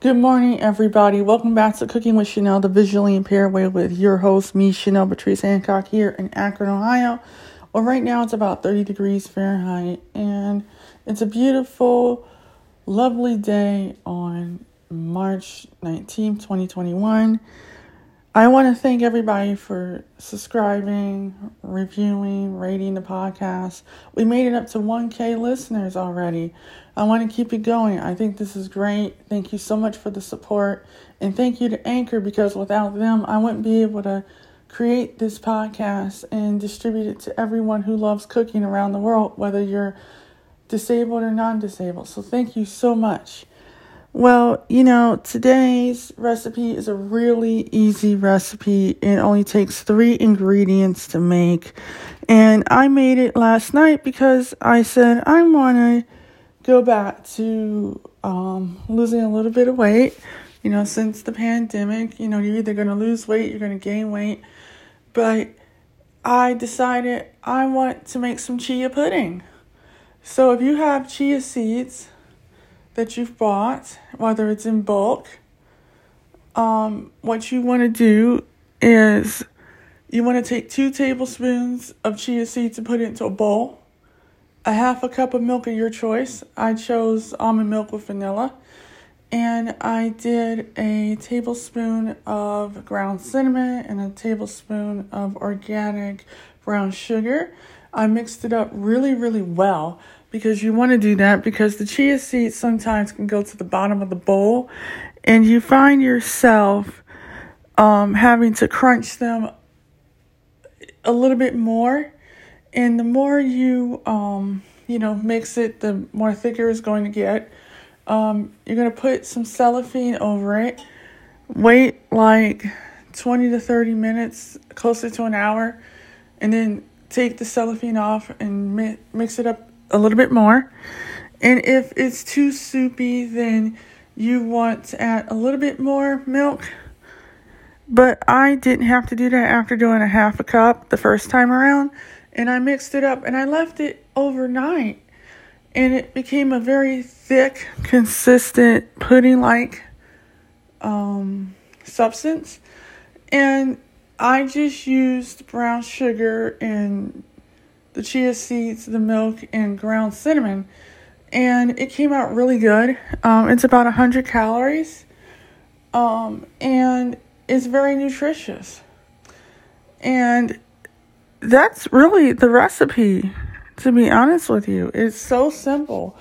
Good morning, everybody. Welcome back to Cooking with Chenelle, the visually impaired way, with your host, me, Chenelle Patrice Hancock, here in Akron, Ohio. Well, right now it's about 30 degrees Fahrenheit, and it's a beautiful, lovely day on March 19, 2021. I want to thank everybody for subscribing, reviewing, rating the podcast. We made it up to 1K listeners already. I want to keep it going. I think this is great. Thank you so much for the support. And thank you to Anchor because without them, I wouldn't be able to create this podcast and distribute it to everyone who loves cooking around the world, whether you're disabled or non disabled. So thank you so much. Well, you know, today's recipe is a really easy recipe. It only takes three ingredients to make. And I made it last night because I said I want to go back to um, losing a little bit of weight. You know, since the pandemic, you know, you're either going to lose weight, you're going to gain weight. But I decided I want to make some chia pudding. So if you have chia seeds, that you've bought, whether it's in bulk, um, what you want to do is you want to take two tablespoons of chia seeds and put it into a bowl, a half a cup of milk of your choice. I chose almond milk with vanilla. And I did a tablespoon of ground cinnamon and a tablespoon of organic brown sugar. I mixed it up really, really well because you want to do that because the chia seeds sometimes can go to the bottom of the bowl and you find yourself um, having to crunch them a little bit more and the more you um, you know mix it the more thicker it's going to get. Um, you're going to put some cellophane over it. Wait like 20 to 30 minutes closer to an hour and then take the cellophane off and mi- mix it up a little bit more. And if it's too soupy, then you want to add a little bit more milk. But I didn't have to do that after doing a half a cup the first time around. And I mixed it up and I left it overnight. And it became a very thick, consistent pudding like um, substance. And I just used brown sugar and the chia seeds, the milk, and ground cinnamon. And it came out really good. Um, it's about 100 calories. Um, and it's very nutritious. And that's really the recipe, to be honest with you. It's so simple.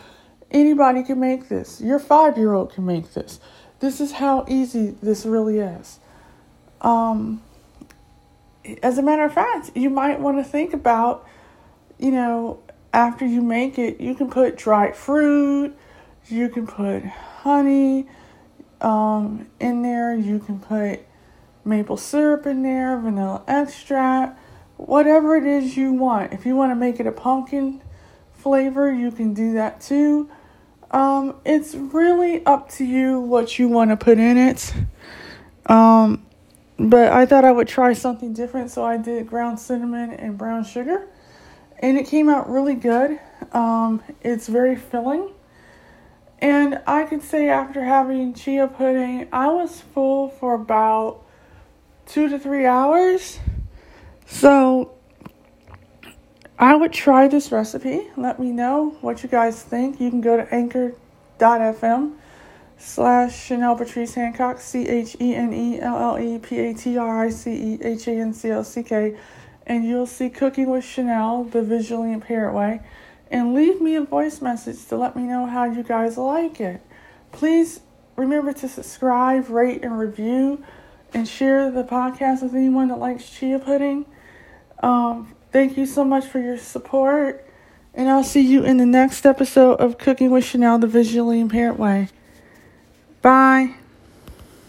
Anybody can make this. Your five year old can make this. This is how easy this really is. Um, as a matter of fact, you might want to think about you know, after you make it, you can put dried fruit, you can put honey um, in there, you can put maple syrup in there, vanilla extract, whatever it is you want. If you want to make it a pumpkin flavor, you can do that too. Um, it's really up to you what you want to put in it. Um, but I thought I would try something different, so I did ground cinnamon and brown sugar and it came out really good. Um, it's very filling. And I could say after having chia pudding, I was full for about two to three hours. So I would try this recipe. Let me know what you guys think. You can go to anchor.fm slash Chenelle Patrice Hancock, C H E N E L L E P A T R I C E H A N C L C K and you'll see Cooking with Chenelle, the visually impaired way, and leave me a voice message to let me know how you guys like it. Please remember to subscribe, rate, and review, and share the podcast with anyone that likes chia pudding. Um, thank you so much for your support, and I'll see you in the next episode of Cooking with Chenelle, the visually impaired way. Bye.